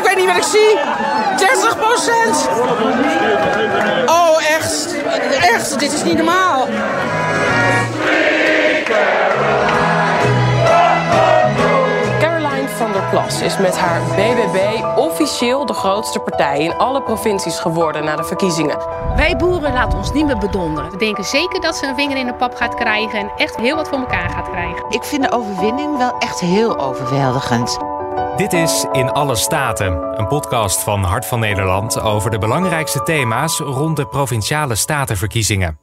ik weet niet wat ik zie. 30 procent. Oh, echt. Echt, dit is niet normaal. Caroline van der Plas is met haar BBB officieel de grootste partij in alle provincies geworden na de verkiezingen. Wij boeren laten ons niet meer bedonderen. We denken zeker dat ze een vinger in de pap gaat krijgen en echt heel wat voor elkaar gaat krijgen. Ik vind de overwinning wel echt heel overweldigend. Dit is In Alle Staten, een podcast van Hart van Nederland over de belangrijkste thema's rond de provinciale statenverkiezingen.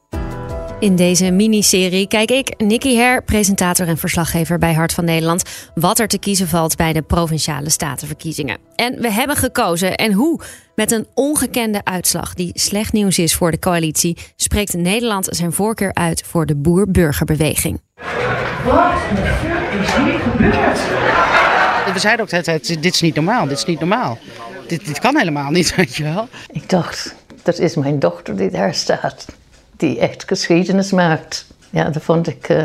In deze miniserie kijk ik, Nicky Her, presentator en verslaggever bij Hart van Nederland, wat er te kiezen valt bij de provinciale statenverkiezingen. En we hebben gekozen en hoe. Met een ongekende uitslag die slecht nieuws is voor de coalitie, spreekt Nederland zijn voorkeur uit voor de boer-burgerbeweging. Wat is hier gebeurd? We zeiden ook altijd, dit is niet normaal, dit is niet normaal. Dit, dit kan helemaal niet, weet je wel. Ik dacht, dat is mijn dochter die daar staat. Die echt geschiedenis maakt. Ja, dat vond ik, uh,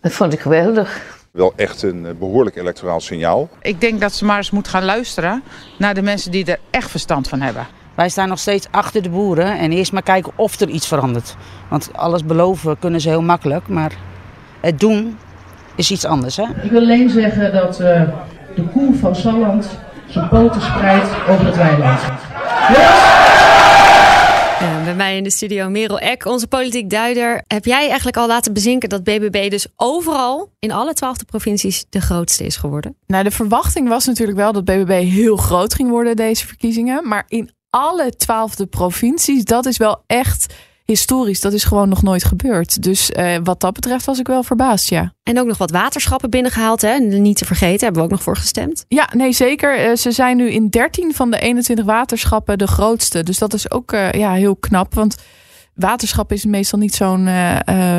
dat vond ik geweldig. Wel echt een eh, behoorlijk electoraal signaal. Ik denk dat ze maar eens moet gaan luisteren naar de mensen die er echt verstand van hebben. Wij staan nog steeds achter de boeren en eerst maar kijken of er iets verandert. Want alles beloven kunnen ze heel makkelijk, maar het doen is iets anders. Hè? Ik wil alleen zeggen dat uh, de koe van Salland zijn poten spreidt over het weiland. Ja, bij mij in de studio Merel Eck, onze politiek duider. Heb jij eigenlijk al laten bezinken dat BBB dus overal in alle twaalfde provincies de grootste is geworden? Nou, de verwachting was natuurlijk wel dat BBB heel groot ging worden deze verkiezingen. Maar in alle twaalfde provincies, dat is wel echt historisch. Dat is gewoon nog nooit gebeurd. Dus uh, wat dat betreft was ik wel verbaasd, ja. En ook nog wat waterschappen binnengehaald, hè? Niet te vergeten, hebben we ook nog voor gestemd. Ja, nee, zeker. Uh, ze zijn nu in 13 van de 21 waterschappen de grootste. Dus dat is ook uh, ja, heel knap. Want waterschap is meestal niet zo'n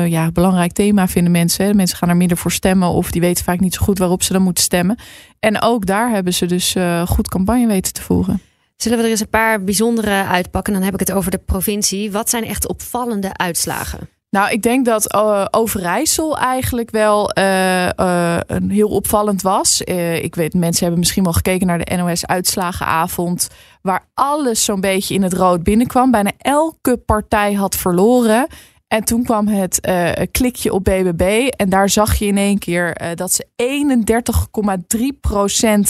ja, belangrijk thema, vinden mensen. Mensen gaan er minder voor stemmen of die weten vaak niet zo goed waarop ze dan moeten stemmen. En ook daar hebben ze dus goed campagne weten te voeren. Zullen we er eens een paar bijzondere uitpakken? Dan heb ik het over de provincie. Wat zijn echt opvallende uitslagen? Nou, ik denk dat uh, Overijssel eigenlijk wel uh, uh, een heel opvallend was. ik weet, mensen hebben misschien wel gekeken naar de NOS-uitslagenavond, waar alles zo'n beetje in het rood binnenkwam. Bijna elke partij had verloren. En toen kwam het uh, klikje op BBB. En daar zag je in één keer uh, dat ze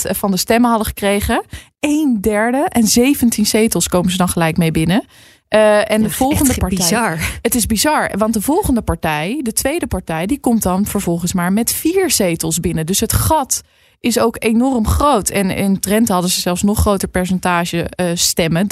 31,3% van de stemmen hadden gekregen. Een derde. En 17 zetels komen ze dan gelijk mee binnen. Uh, en de volgende partij. Bizar. Het is bizar. Want de volgende partij, de tweede partij, die komt dan vervolgens maar met vier zetels binnen. Dus het gat is ook enorm groot. En in Drenthe hadden ze zelfs nog groter percentage uh, stemmen,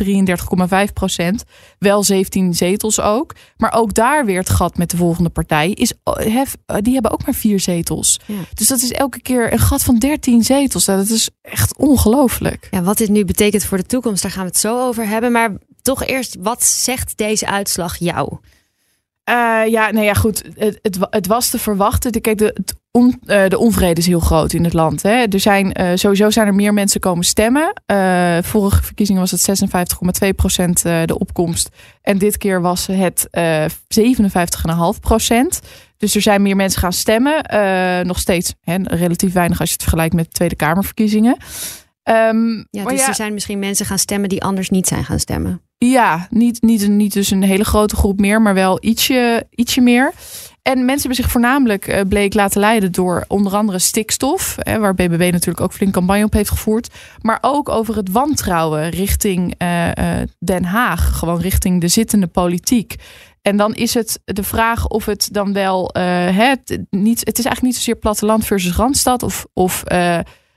33,5 procent. Wel 17 zetels ook. Maar ook daar weer het gat met de volgende partij. Is, hef, die hebben ook maar vier zetels. Ja. Dus dat is elke keer een gat van 13 zetels. Dat is echt ongelooflijk. Ja, wat dit nu betekent voor de toekomst, daar gaan we het zo over hebben. Maar toch eerst, wat zegt deze uitslag jou? Uh, ja, nou ja, goed. Het, het, het was te verwachten. Kijk, de, het on, uh, de onvrede is heel groot in het land. Hè. Er zijn, uh, sowieso zijn er meer mensen komen stemmen. vorige verkiezingen was het 56,2 procent de opkomst. En dit keer was het 57,5 procent. Dus er zijn meer mensen gaan stemmen. nog steeds hè, relatief weinig als je het vergelijkt met de Tweede Kamerverkiezingen. Um, ja, dus ja, er zijn misschien mensen gaan stemmen die anders niet zijn gaan stemmen. Ja, niet, niet, niet dus een hele grote groep meer, maar wel ietsje, ietsje meer. En mensen hebben zich voornamelijk, uh, bleek, laten leiden door onder andere stikstof. Hè, waar BBB natuurlijk ook flink campagne op heeft gevoerd. Maar ook over het wantrouwen richting uh, uh, Den Haag. Gewoon richting de zittende politiek. En dan is het de vraag of het dan wel... het, niet, het is eigenlijk niet zozeer platteland versus Randstad of... of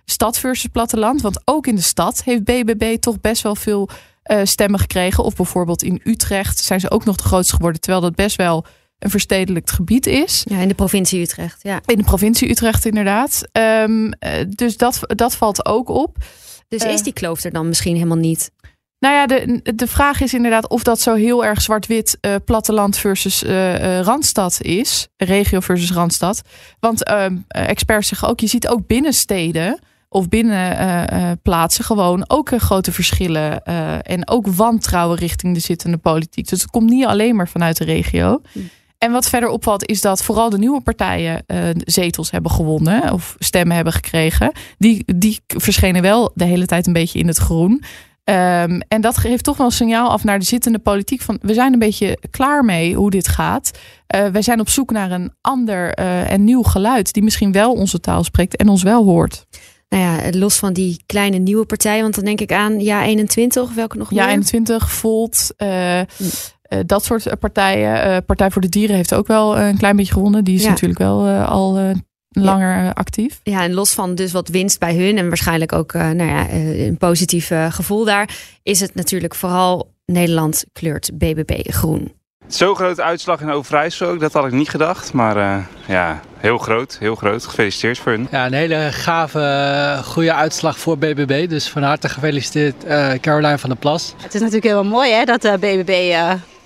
stad versus platteland. Want ook in de stad heeft BBB toch best wel veel uh, stemmen gekregen. Of bijvoorbeeld in Utrecht zijn ze ook nog de grootste geworden. Terwijl dat best wel een verstedelijkt gebied is. Ja, in de provincie Utrecht. Ja. In de provincie Utrecht inderdaad. Um, dus dat, dat valt ook op. Dus uh, is die kloof er dan misschien helemaal niet? Nou ja, de, de vraag is inderdaad of dat zo heel erg zwart-wit uh, platteland versus uh, randstad is. Regio versus randstad. Want ehm, experts zeggen ook, je ziet ook binnensteden of binnen uh, plaatsen gewoon ook grote verschillen en ook wantrouwen richting de zittende politiek. Dus het komt niet alleen maar vanuit de regio. En wat verder opvalt is dat vooral de nieuwe partijen zetels hebben gewonnen of stemmen hebben gekregen. Die, die verschenen wel de hele tijd een beetje in het groen. Um, en dat geeft toch wel een signaal af naar de zittende politiek van we zijn een beetje klaar mee hoe dit gaat. Uh, wij zijn op zoek naar een ander en nieuw geluid die misschien wel onze taal spreekt en ons wel hoort. Nou ja, los van die kleine nieuwe partijen, want dan denk ik aan Ja 21, welke nog meer? Ja 21, Volt, uh, dat soort partijen. Partij voor de Dieren heeft ook wel een klein beetje gewonnen. Die is ja. natuurlijk wel al langer ja. actief. Ja, en los van dus wat winst bij hun en waarschijnlijk ook uh, nou ja, uh, een positief uh, gevoel daar, is het natuurlijk vooral Nederland kleurt BBB groen. Zo'n grote uitslag in Overijssel ook, dat had ik niet gedacht. Maar ja, heel groot, heel groot. Gefeliciteerd voor hun. Ja, een hele gave, goede uitslag voor BBB. Dus van harte gefeliciteerd Caroline van der Plas. Het is natuurlijk heel mooi hè, dat de BBB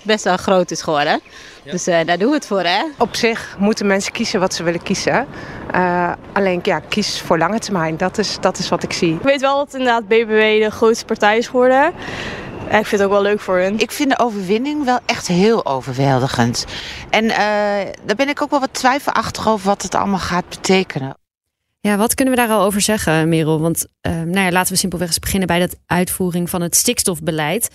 best wel groot is geworden. Ja. Dus uh, daar doen we het voor, hè? Op zich moeten mensen kiezen wat ze willen kiezen. Uh, alleen, ja, kies voor lange termijn. Dat is, dat is wat ik zie. Ik weet wel dat inderdaad BBB de grootste partij is geworden. Ik vind het ook wel leuk voor hun. Ik vind de overwinning wel echt heel overweldigend. En uh, daar ben ik ook wel wat twijfelachtig over wat het allemaal gaat betekenen. Ja, wat kunnen we daar al over zeggen, Merel? Want uh, nou ja, laten we simpelweg eens beginnen bij de uitvoering van het stikstofbeleid.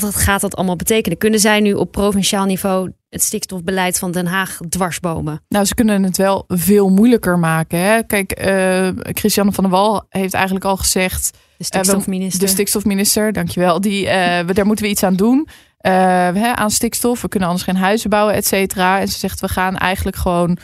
Wat gaat dat allemaal betekenen? Kunnen zij nu op provinciaal niveau het stikstofbeleid van Den Haag dwarsbomen? Nou, ze kunnen het wel veel moeilijker maken. Hè? Kijk, uh, Christiane van der Wal heeft eigenlijk al gezegd. De stikstofminister. Uh, de stikstofminister, dankjewel. Die, uh, we, daar moeten we iets aan doen. Hè, aan stikstof. We kunnen anders geen huizen bouwen, et cetera. En ze zegt, we gaan eigenlijk gewoon.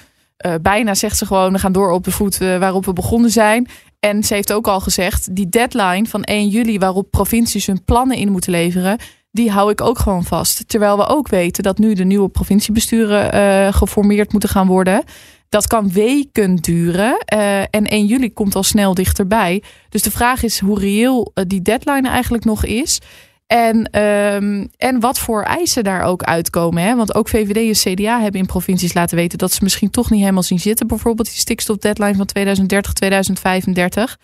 bijna zegt ze gewoon, we gaan door op de voet waarop we begonnen zijn. En ze heeft ook al gezegd, die deadline van 1 juli waarop provincies hun plannen in moeten leveren, die hou ik ook gewoon vast. Terwijl we ook weten dat nu de nieuwe provinciebesturen uh, geformeerd moeten gaan worden. Dat kan weken duren. Uh, en 1 juli komt al snel dichterbij. Dus de vraag is hoe reëel uh, die deadline eigenlijk nog is. En, um, en wat voor eisen daar ook uitkomen. Hè? Want ook VVD en CDA hebben in provincies laten weten dat ze misschien toch niet helemaal zien zitten. Bijvoorbeeld die stikstofdeadline van 2030, 2035.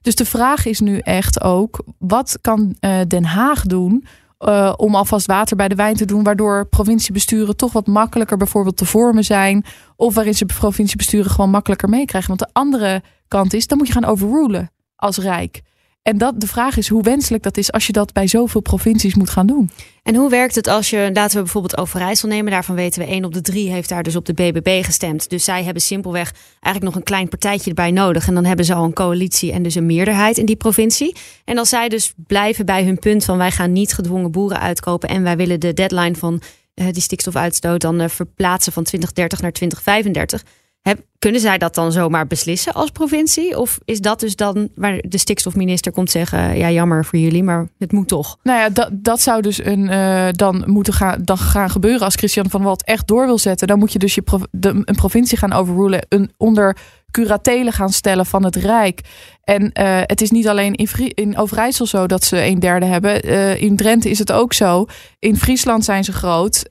Dus de vraag is nu echt ook: wat kan Den Haag doen uh, om alvast water bij de wijn te doen, waardoor provinciebesturen toch wat makkelijker bijvoorbeeld te vormen zijn. Of waarin ze provinciebesturen gewoon makkelijker meekrijgen. Want de andere kant is, dan moet je gaan overrulen als Rijk. En dat, de vraag is hoe wenselijk dat is als je dat bij zoveel provincies moet gaan doen. En hoe werkt het als je, laten we bijvoorbeeld Overijssel nemen, daarvan weten we één op de drie heeft daar dus op de BBB gestemd. Dus zij hebben simpelweg eigenlijk nog een klein partijtje erbij nodig. En dan hebben ze al een coalitie en dus een meerderheid in die provincie. En als zij dus blijven bij hun punt van wij gaan niet gedwongen boeren uitkopen en wij willen de deadline van uh, die stikstofuitstoot dan uh, verplaatsen van 2030 naar 2035 heb, kunnen zij dat dan zomaar beslissen als provincie? Of is dat dus dan waar de stikstofminister komt zeggen: ja, jammer voor jullie, maar het moet toch? Nou ja, dat, dat zou dus een, uh, dan moeten gaan, dan gaan gebeuren als Christian van Walt echt door wil zetten. Dan moet je dus je een provincie gaan overrulen, een onder curatelen gaan stellen van het Rijk. En uh, het is niet alleen in, in Overijssel zo dat ze een derde hebben. Uh, in Drenthe is het ook zo. In Friesland zijn ze groot.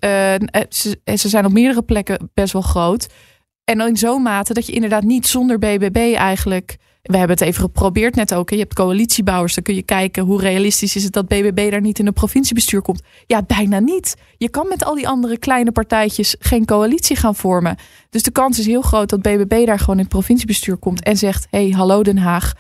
ze zijn op meerdere plekken best wel groot. En in zo'n mate dat je inderdaad niet zonder BBB eigenlijk. We hebben het even geprobeerd net ook. Je hebt coalitiebouwers. Dan kun je kijken hoe realistisch is het dat BBB daar niet in een provinciebestuur komt. Ja, bijna niet. Je kan met al die andere kleine partijtjes geen coalitie gaan vormen. Dus de kans is heel groot dat BBB daar gewoon in het provinciebestuur komt en zegt: hey, hallo Den Haag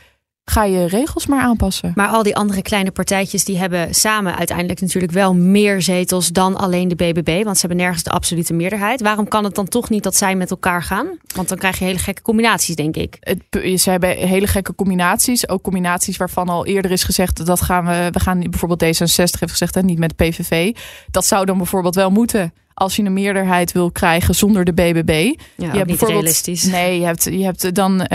ga je regels maar aanpassen. Maar al die andere kleine partijtjes die hebben samen uiteindelijk natuurlijk wel meer zetels dan alleen de BBB, want ze hebben nergens de absolute meerderheid. Waarom kan het dan toch niet dat zij met elkaar gaan? Want dan krijg je hele gekke combinaties, denk ik. Het, ze hebben hele gekke combinaties, ook combinaties waarvan al eerder is gezegd dat gaan we, we gaan bijvoorbeeld D66 heeft gezegd en niet met PVV. Dat zou dan bijvoorbeeld wel moeten als je een meerderheid wil krijgen zonder de BBB. Ja, je hebt niet realistisch. Nee, je hebt, je hebt dan uh,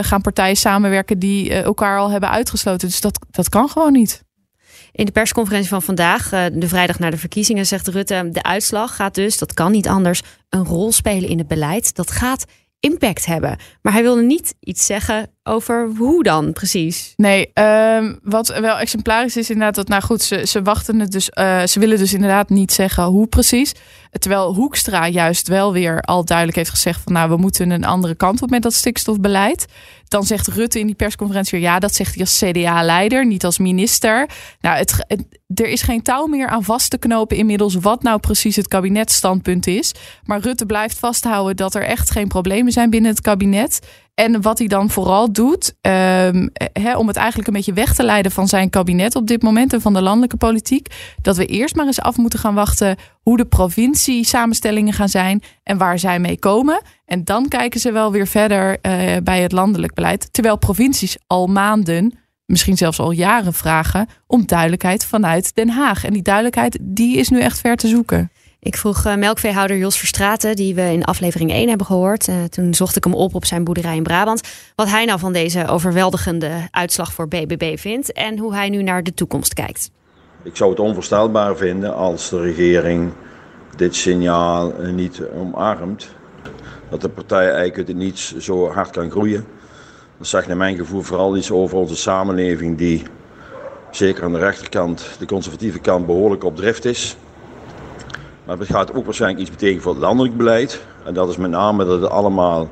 gaan partijen samenwerken die uh, elkaar al hebben uitgesloten. Dus dat, dat kan gewoon niet. In de persconferentie van vandaag, uh, de vrijdag na de verkiezingen, zegt Rutte: de uitslag gaat dus, dat kan niet anders, een rol spelen in het beleid. Dat gaat impact hebben. Maar hij wilde niet iets zeggen over hoe dan precies. Nee, ehm, wat wel exemplarisch is inderdaad dat, nou goed, ze, ze wachten het dus, uh, ze willen dus inderdaad niet zeggen hoe precies. Terwijl Hoekstra juist wel weer al duidelijk heeft gezegd van, nou, we moeten een andere kant op met dat stikstofbeleid. Dan zegt Rutte in die persconferentie weer, ja, dat zegt hij als CDA-leider, niet als minister. Nou, het, er is geen touw meer aan vast te knopen inmiddels wat nou precies het kabinetstandpunt is. Maar Rutte blijft vasthouden dat er echt geen problemen zijn binnen het kabinet. En wat hij dan vooral doet, um, om het eigenlijk een beetje weg te leiden van zijn kabinet op dit moment en van de landelijke politiek, dat we eerst maar eens af moeten gaan wachten hoe de provincie samenstellingen gaan zijn en waar zij mee komen. En dan kijken ze wel weer verder uh, bij het landelijk beleid. Terwijl provincies al maanden, misschien zelfs al jaren vragen om duidelijkheid vanuit Den Haag. En die duidelijkheid, die is nu echt ver te zoeken. Ik vroeg uh, melkveehouder Jos Verstraten, die we in aflevering 1 hebben gehoord. Uh, toen zocht ik hem op op zijn boerderij in Brabant. Wat hij nou van deze overweldigende uitslag voor BBB vindt en hoe hij nu naar de toekomst kijkt. Ik zou het onvoorstelbaar vinden als de regering dit signaal niet omarmt. Dat de partij eigenlijk het niets zo hard kan groeien. Dat zegt naar mijn gevoel vooral iets over onze samenleving die zeker aan de rechterkant, de conservatieve kant, behoorlijk op drift is. Maar het gaat ook waarschijnlijk iets betekenen voor het landelijk beleid. En dat is met name dat het allemaal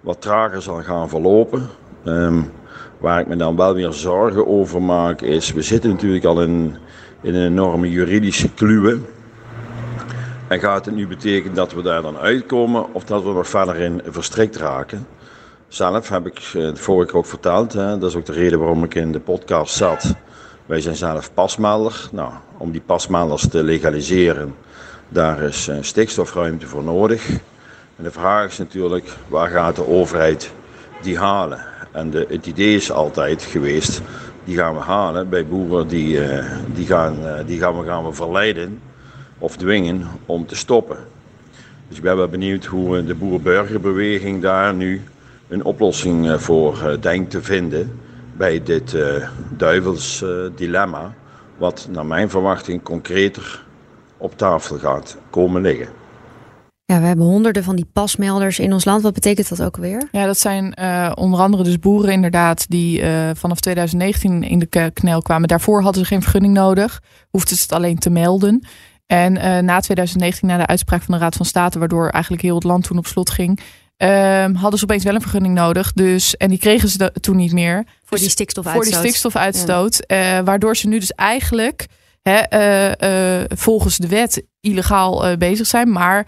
wat trager zal gaan verlopen. Um, waar ik me dan wel weer zorgen over maak is, we zitten natuurlijk al in, in een enorme juridische kluwe. En gaat het nu betekenen dat we daar dan uitkomen of dat we nog verder in verstrikt raken? Zelf heb ik eh, vorige ook verteld, hè, dat is ook de reden waarom ik in de podcast zat. Wij zijn zelf pasmelder. Nou, om die pasmelders te legaliseren, daar is stikstofruimte voor nodig. En de vraag is natuurlijk, waar gaat de overheid die halen? En de, het idee is altijd geweest, die gaan we halen bij boeren die, uh, die, gaan, die gaan, we, gaan we verleiden of dwingen om te stoppen. Dus ik ben wel benieuwd hoe de boerenburgerbeweging daar nu een oplossing voor denkt te vinden bij dit uh, duivels dilemma, wat naar mijn verwachting concreter op tafel gaat komen liggen. Ja, we hebben honderden van die pasmelders in ons land. Wat betekent dat ook weer? Ja, dat zijn uh, onder andere dus boeren inderdaad die uh, vanaf 2019 in de knel kwamen. Daarvoor hadden ze geen vergunning nodig, hoefden ze het alleen te melden. En uh, na 2019, na de uitspraak van de Raad van State, waardoor eigenlijk heel het land toen op slot ging, Um, hadden ze opeens wel een vergunning nodig. Dus, en die kregen ze toen niet meer. Voor dus, die stikstofuitstoot. Voor die stikstofuitstoot. Ja. Uh, waardoor ze nu dus eigenlijk hè, uh, uh, volgens de wet illegaal bezig zijn. Maar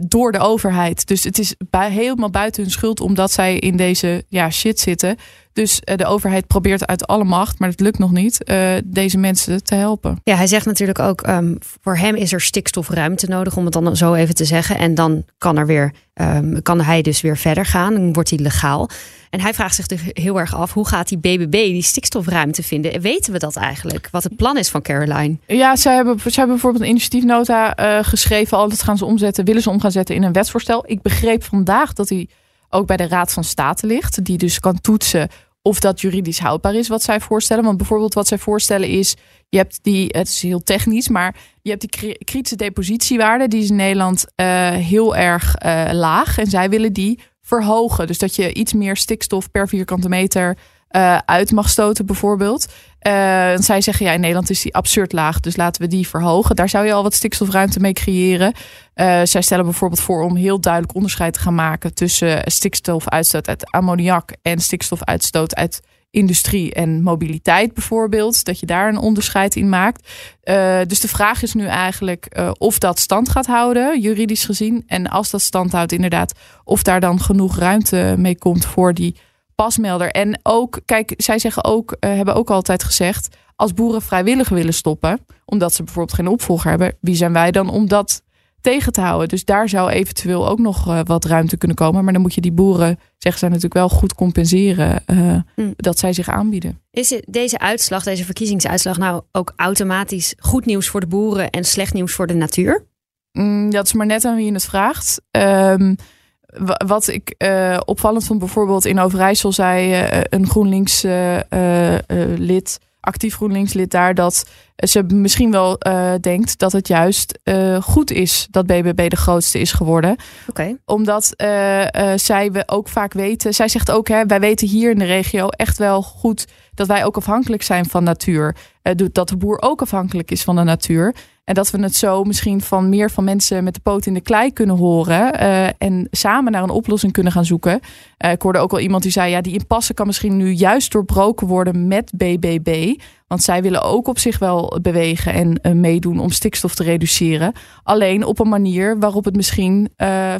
door de overheid. Dus het is bij, helemaal buiten hun schuld omdat zij in deze ja, shit zitten. Dus de overheid probeert uit alle macht, maar het lukt nog niet, deze mensen te helpen. Ja, hij zegt natuurlijk ook, um, voor hem is er stikstofruimte nodig, om het dan zo even te zeggen. En dan kan, er weer, um, kan hij dus weer verder gaan, dan wordt hij legaal. En hij vraagt zich dus heel erg af, hoe gaat die BBB die stikstofruimte vinden? Weten we dat eigenlijk, wat het plan is van Caroline? Ja, zij hebben, zij hebben bijvoorbeeld een initiatiefnota uh, geschreven, al dat gaan ze omzetten, willen ze om gaan zetten in een wetsvoorstel. Ik begreep vandaag dat hij ook bij de Raad van State ligt, die dus kan toetsen of dat juridisch houdbaar is wat zij voorstellen. Want bijvoorbeeld wat zij voorstellen is, je hebt die, het is heel technisch, maar je hebt die kritische depositiewaarde, die is in Nederland uh, heel erg uh, laag. En zij willen die verhogen. Dus dat je iets meer stikstof per vierkante meter uit mag stoten, bijvoorbeeld. Uh, zij zeggen ja, in Nederland is die absurd laag, dus laten we die verhogen. Daar zou je al wat stikstofruimte mee creëren. Uh, zij stellen bijvoorbeeld voor om heel duidelijk onderscheid te gaan maken tussen stikstofuitstoot uit ammoniak en stikstofuitstoot uit industrie en mobiliteit bijvoorbeeld. Dat je daar een onderscheid in maakt. Uh, dus de vraag is nu eigenlijk of dat stand gaat houden, juridisch gezien. En als dat stand houdt, inderdaad, of daar dan genoeg ruimte mee komt voor die pasmelder. En ook, kijk, zij zeggen ook, uh, hebben ook altijd gezegd, als boeren vrijwillig willen stoppen, omdat ze bijvoorbeeld geen opvolger hebben, wie zijn wij dan om dat tegen te houden? Dus daar zou eventueel ook nog uh, wat ruimte kunnen komen. Maar dan moet je die boeren, zeggen zij natuurlijk wel goed compenseren uh, mm. dat zij zich aanbieden. Is deze uitslag, deze verkiezingsuitslag, nou ook automatisch goed nieuws voor de boeren en slecht nieuws voor de natuur? Mm, dat is maar net aan wie je het vraagt. Um, wat ik uh, opvallend vond, bijvoorbeeld in Overijssel zei uh, een GroenLinks uh, lid, actief GroenLinks-lid daar dat ze misschien wel denkt dat het juist goed is dat BBB de grootste is geworden. Omdat zij we ook vaak weten, zij zegt ook, hè, wij weten hier in de regio echt wel goed dat wij ook afhankelijk zijn van natuur. dat de boer ook afhankelijk is van de natuur. En dat we het zo misschien van meer van mensen met de poot in de klei kunnen horen. Uh, en samen naar een oplossing kunnen gaan zoeken. Uh, ik hoorde ook al iemand die zei: ja, die impasse kan misschien nu juist doorbroken worden met BBB. Want zij willen ook op zich wel bewegen en uh, meedoen om stikstof te reduceren. Alleen op een manier waarop het misschien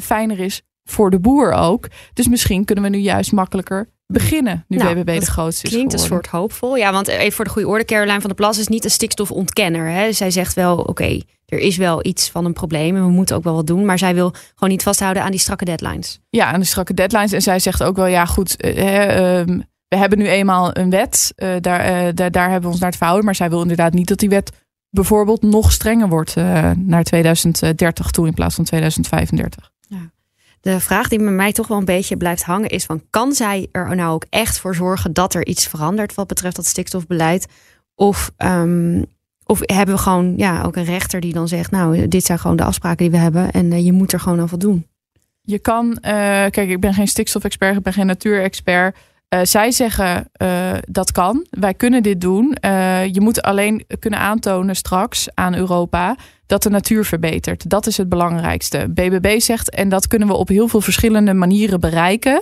fijner is voor de boer ook. Dus misschien kunnen we nu juist makkelijker beginnen nu nou, BBB de grootste is klinkt een soort hoopvol. Ja, want even voor de goede orde, Caroline van der Plas is niet een stikstofontkenner. Hè? Zij zegt wel, oké, er is wel iets van een probleem en we moeten ook wel wat doen. Maar zij wil gewoon niet vasthouden aan die strakke deadlines. Ja, aan die strakke deadlines. En zij zegt ook wel, ja goed, uh, we hebben nu eenmaal een wet. Uh, daar, daar, daar hebben we ons naar te verhouden. Maar zij wil inderdaad niet dat die wet bijvoorbeeld nog strenger wordt naar 2030 toe in plaats van 2035. De vraag die bij mij toch wel een beetje blijft hangen is van kan zij er nou ook echt voor zorgen dat er iets verandert wat betreft dat stikstofbeleid? Of, um, of hebben we gewoon ja, ook een rechter die dan zegt, nou, dit zijn gewoon de afspraken die we hebben en uh, je moet er gewoon aan voldoen. Je kan, uh, kijk, ik ben geen stikstofexpert, ik ben geen natuurexpert. Uh, zij zeggen uh, dat kan. Wij kunnen dit doen. Uh, je moet alleen kunnen aantonen straks aan Europa dat de natuur verbetert. Dat is het belangrijkste. BBB zegt, en dat kunnen we op heel veel verschillende manieren bereiken.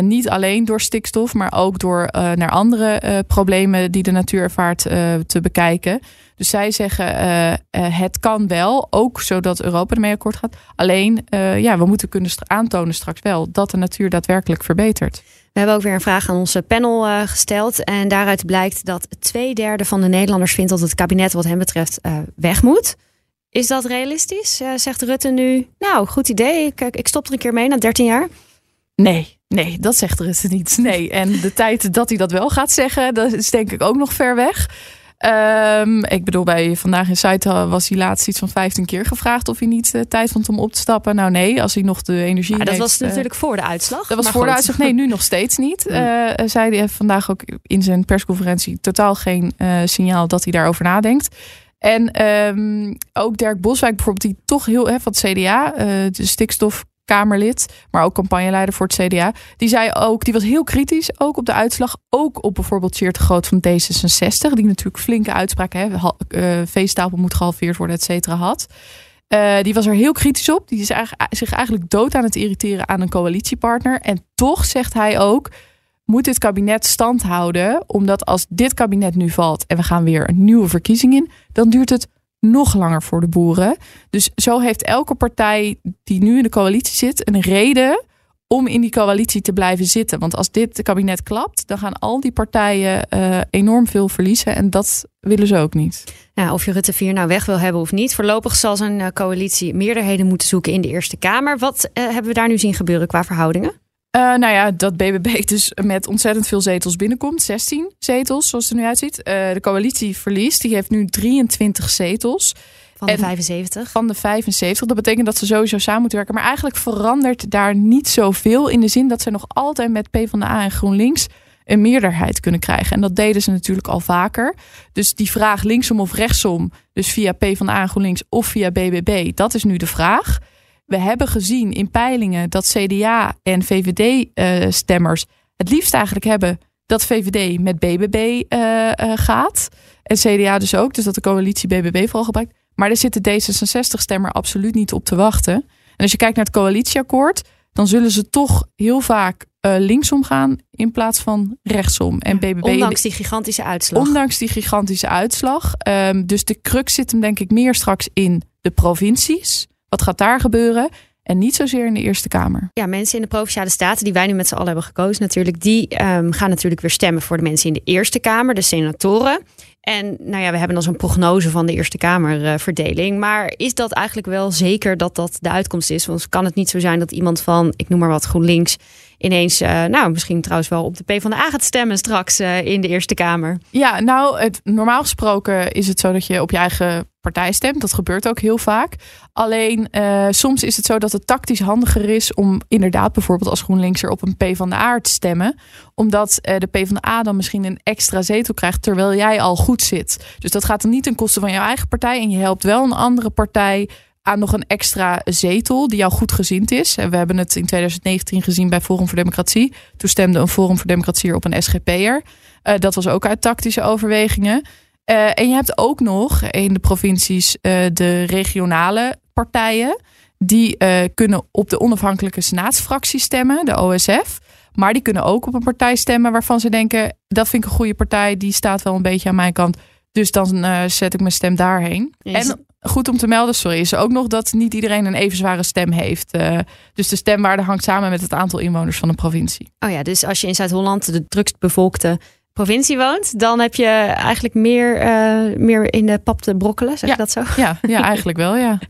Niet alleen door stikstof, maar ook door naar andere problemen die de natuur ervaart te bekijken. Dus zij zeggen, het kan wel, ook zodat Europa ermee akkoord gaat. Alleen, ja, we moeten kunnen aantonen straks wel dat de natuur daadwerkelijk verbetert. We hebben ook weer een vraag aan onze panel gesteld. En daaruit blijkt dat twee derde van de Nederlanders vindt dat het kabinet wat hen betreft weg moet. Is dat realistisch? Uh, zegt Rutte nu, nou, goed idee, ik, ik stop er een keer mee na 13 jaar? Nee, nee, dat zegt Rutte niet. Nee, en de tijd dat hij dat wel gaat zeggen, dat is denk ik ook nog ver weg. Um, ik bedoel, bij Vandaag in Site was hij laatst iets van 15 keer gevraagd of hij niet uh, tijd vond om op te stappen. Nou nee, als hij nog de energie maar dat heeft, was natuurlijk uh, voor de uitslag. Dat was voor goed. de uitslag. Nee, nu nog steeds niet. Uh, zei hij vandaag ook in zijn persconferentie totaal geen signaal dat hij daarover nadenkt. En um, ook Dirk Boswijk bijvoorbeeld, die toch heel hè, van het CDA, de stikstofkamerlid, maar ook campagneleider voor het CDA, die zei ook, die was heel kritisch ook op de uitslag, ook op bijvoorbeeld Cheert de Groot van D66, die natuurlijk flinke uitspraken, hè, uh, veestapel moet gehalveerd worden, et cetera, had. Uh, die was er heel kritisch op. Die is eigenlijk, zich eigenlijk dood aan het irriteren aan een coalitiepartner. En toch zegt hij ook: moet dit kabinet stand houden. Omdat als dit kabinet nu valt en we gaan weer een nieuwe verkiezing in, dan duurt het nog langer voor de boeren. Dus zo heeft elke partij die nu in de coalitie zit een reden om in die coalitie te blijven zitten. Want als dit kabinet klapt, dan gaan al die partijen uh, enorm veel verliezen. En dat willen ze ook niet. Ja, of je Rutte 4 nou weg wil hebben of niet. Voorlopig zal zijn uh, coalitie meerderheden moeten zoeken in de Eerste Kamer. Wat uh, hebben we daar nu zien gebeuren qua verhoudingen? Uh, nou ja, dat BBB dus met ontzettend veel zetels binnenkomt. 16 zetels, zoals het er nu uitziet. Uh, de coalitie verliest. Die heeft nu 23 zetels. Van de en 75? Van de 75. Dat betekent dat ze sowieso samen moeten werken. Maar eigenlijk verandert daar niet zoveel. In de zin dat ze nog altijd met PvdA en GroenLinks een meerderheid kunnen krijgen. En dat deden ze natuurlijk al vaker. Dus die vraag linksom of rechtsom, dus via PvdA en GroenLinks of via BBB, dat is nu de vraag. We hebben gezien in peilingen dat CDA en VVD-stemmers uh, het liefst eigenlijk hebben dat VVD met BBB uh, uh, gaat. En CDA dus ook, dus dat de coalitie BBB vooral gebruikt. Maar er zit de D66-stemmer absoluut niet op te wachten. En als je kijkt naar het coalitieakkoord, dan zullen ze toch heel vaak uh, linksom gaan in plaats van rechtsom. En BBB ondanks die gigantische uitslag. Ondanks die gigantische uitslag. Um, dus de crux zit hem denk ik meer straks in de provincies. Wat gaat daar gebeuren? En niet zozeer in de Eerste Kamer. Ja, mensen in de Provinciale Staten, die wij nu met z'n allen hebben gekozen natuurlijk, die um, gaan natuurlijk weer stemmen voor de mensen in de Eerste Kamer, de senatoren. En nou ja, we hebben dan zo'n prognose van de Eerste Kamerverdeling. Uh, maar is dat eigenlijk wel zeker dat dat de uitkomst is? Want kan het niet zo zijn dat iemand van, ik noem maar wat, GroenLinks ineens, uh, nou misschien trouwens wel op de PvdA gaat stemmen straks uh, in de Eerste Kamer? Ja, nou, het, normaal gesproken is het zo dat je op je eigen partij stemt. Dat gebeurt ook heel vaak. Alleen uh, soms is het zo dat het tactisch handiger is om inderdaad bijvoorbeeld als GroenLinkser op een P van de A te stemmen. Omdat uh, de P van de A dan misschien een extra zetel krijgt terwijl jij al goed zit. Dus dat gaat dan niet ten koste van jouw eigen partij. En je helpt wel een andere partij aan nog een extra zetel die jou goed gezind is. En we hebben het in 2019 gezien bij Forum voor Democratie. Toen stemde een Forum voor Democratie op een SGP'er. Uh, dat was ook uit tactische overwegingen. Uh, en je hebt ook nog in de provincies uh, de regionale partijen. Die kunnen op de onafhankelijke senaatsfractie stemmen, de OSF. Maar die kunnen ook op een partij stemmen waarvan ze denken... dat vind ik een goede partij, die staat wel een beetje aan mijn kant. Dus dan zet ik mijn stem daarheen. En goed om te melden, sorry, is ook nog dat niet iedereen een even zware stem heeft. Uh, dus de stemwaarde hangt samen met het aantal inwoners van een provincie. Oh ja, dus als je in Zuid-Holland de drukst bevolkte provincie woont, dan heb je eigenlijk meer, uh, meer in de pap te brokkelen, zeg ja. je dat zo? Ja, ja eigenlijk wel, ja. Oké,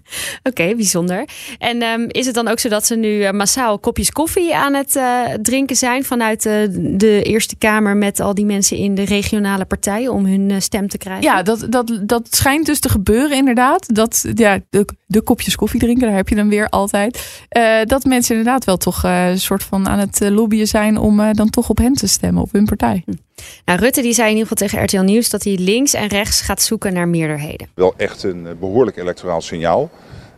okay, bijzonder. En um, is het dan ook zo dat ze nu uh, massaal kopjes koffie aan het uh, drinken zijn vanuit de Eerste Kamer met al die mensen in de regionale partijen om hun stem te krijgen? Ja, dat, dat, dat schijnt dus te gebeuren inderdaad. Dat, ja, de, de kopjes koffie drinken, daar heb je dan weer altijd. dat mensen inderdaad wel toch een soort van aan het lobbyen zijn om dan toch op hen te stemmen, op hun partij. Hm. Nou, Rutte die zei in ieder geval tegen RTL Nieuws dat hij links en rechts gaat zoeken naar meerderheden. Wel echt een behoorlijk electoraal signaal.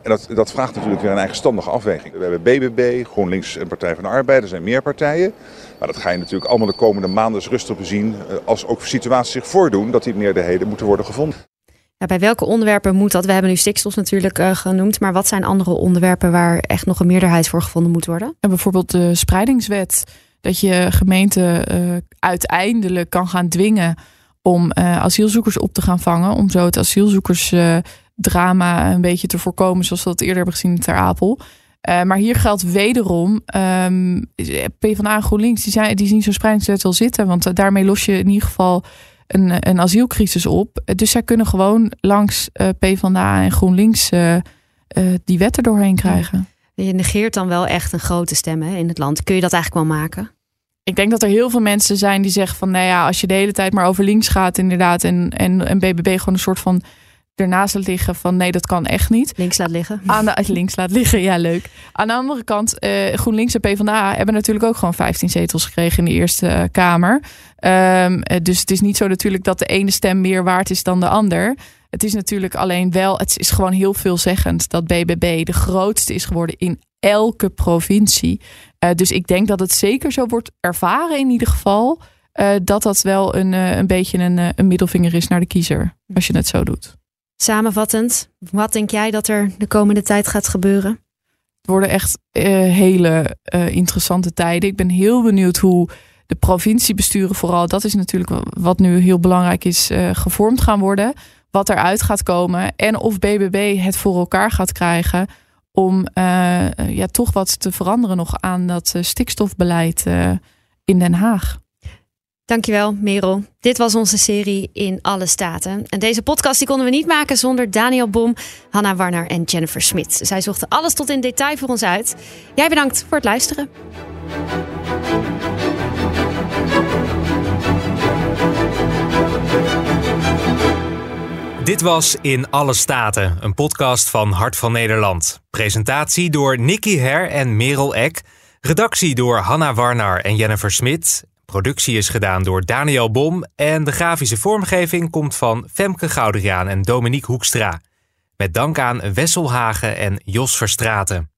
En dat, dat vraagt natuurlijk weer een eigenstandige afweging. We hebben BBB, GroenLinks en Partij van de Arbeid, er zijn meer partijen. Maar dat ga je natuurlijk allemaal de komende maanden rustig bezien. Als ook situaties zich voordoen dat die meerderheden moeten worden gevonden. Ja, bij welke onderwerpen moet dat? We hebben nu stikstof natuurlijk uh, genoemd. Maar wat zijn andere onderwerpen waar echt nog een meerderheid voor gevonden moet worden? En bijvoorbeeld de spreidingswet dat je gemeente uh, uiteindelijk kan gaan dwingen om uh, asielzoekers op te gaan vangen. Om zo het asielzoekersdrama uh, een beetje te voorkomen, zoals we dat eerder hebben gezien in Ter Apel. maar hier geldt wederom, um, PvdA en GroenLinks, die, zijn, die zien zo'n spreidingswet wel zitten. Want daarmee los je in ieder geval een, een asielcrisis op. Dus zij kunnen gewoon langs PvdA en GroenLinks die wetten doorheen krijgen. Je negeert dan wel echt een grote stem hè, in het land. Kun je dat eigenlijk wel maken? Ik denk dat er heel veel mensen zijn die zeggen van... nou ja, als je de hele tijd maar over links gaat inderdaad... en, en, en BBB gewoon een soort van ernaast laat liggen van... nee, dat kan echt niet. Links laat liggen. Aan de, links laat liggen, ja leuk. Aan de andere kant, uh, GroenLinks en PvdA... hebben natuurlijk ook gewoon 15 zetels gekregen in de Eerste Kamer. Um, dus het is niet zo natuurlijk dat de ene stem meer waard is dan de ander... Het is natuurlijk alleen wel, het is gewoon heel veelzeggend dat BBB de grootste is geworden in elke provincie. Uh, dus ik denk dat het zeker zo wordt ervaren in ieder geval. Uh, dat dat wel een, uh, een beetje een, een middelvinger is naar de kiezer. Als je het zo doet. Samenvattend, wat denk jij dat er de komende tijd gaat gebeuren? Het worden echt hele interessante tijden. Ik ben heel benieuwd hoe de provinciebesturen vooral, dat is natuurlijk wat nu heel belangrijk is, gevormd gaan worden wat eruit gaat komen en of BBB het voor elkaar gaat krijgen om uh, ja, toch wat te veranderen nog aan dat uh, stikstofbeleid uh, in Den Haag. Dankjewel, Merel. Dit was onze serie In Alle Staten. En deze podcast die konden we niet maken zonder Daniel Bom, Hanna Warner en Jennifer Smit. Zij zochten alles tot in detail voor ons uit. Jij bedankt voor het luisteren. Dit was In Alle Staten, een podcast van Hart van Nederland. Presentatie door Nicky Her en Merel Eck. Redactie door Hanna Warnar en Jennifer Smit. Productie is gedaan door Daniel Bom. En de grafische vormgeving komt van Femke Gouderiaan en Dominique Hoekstra. Met dank aan Wesselhagen en Jos Verstraten.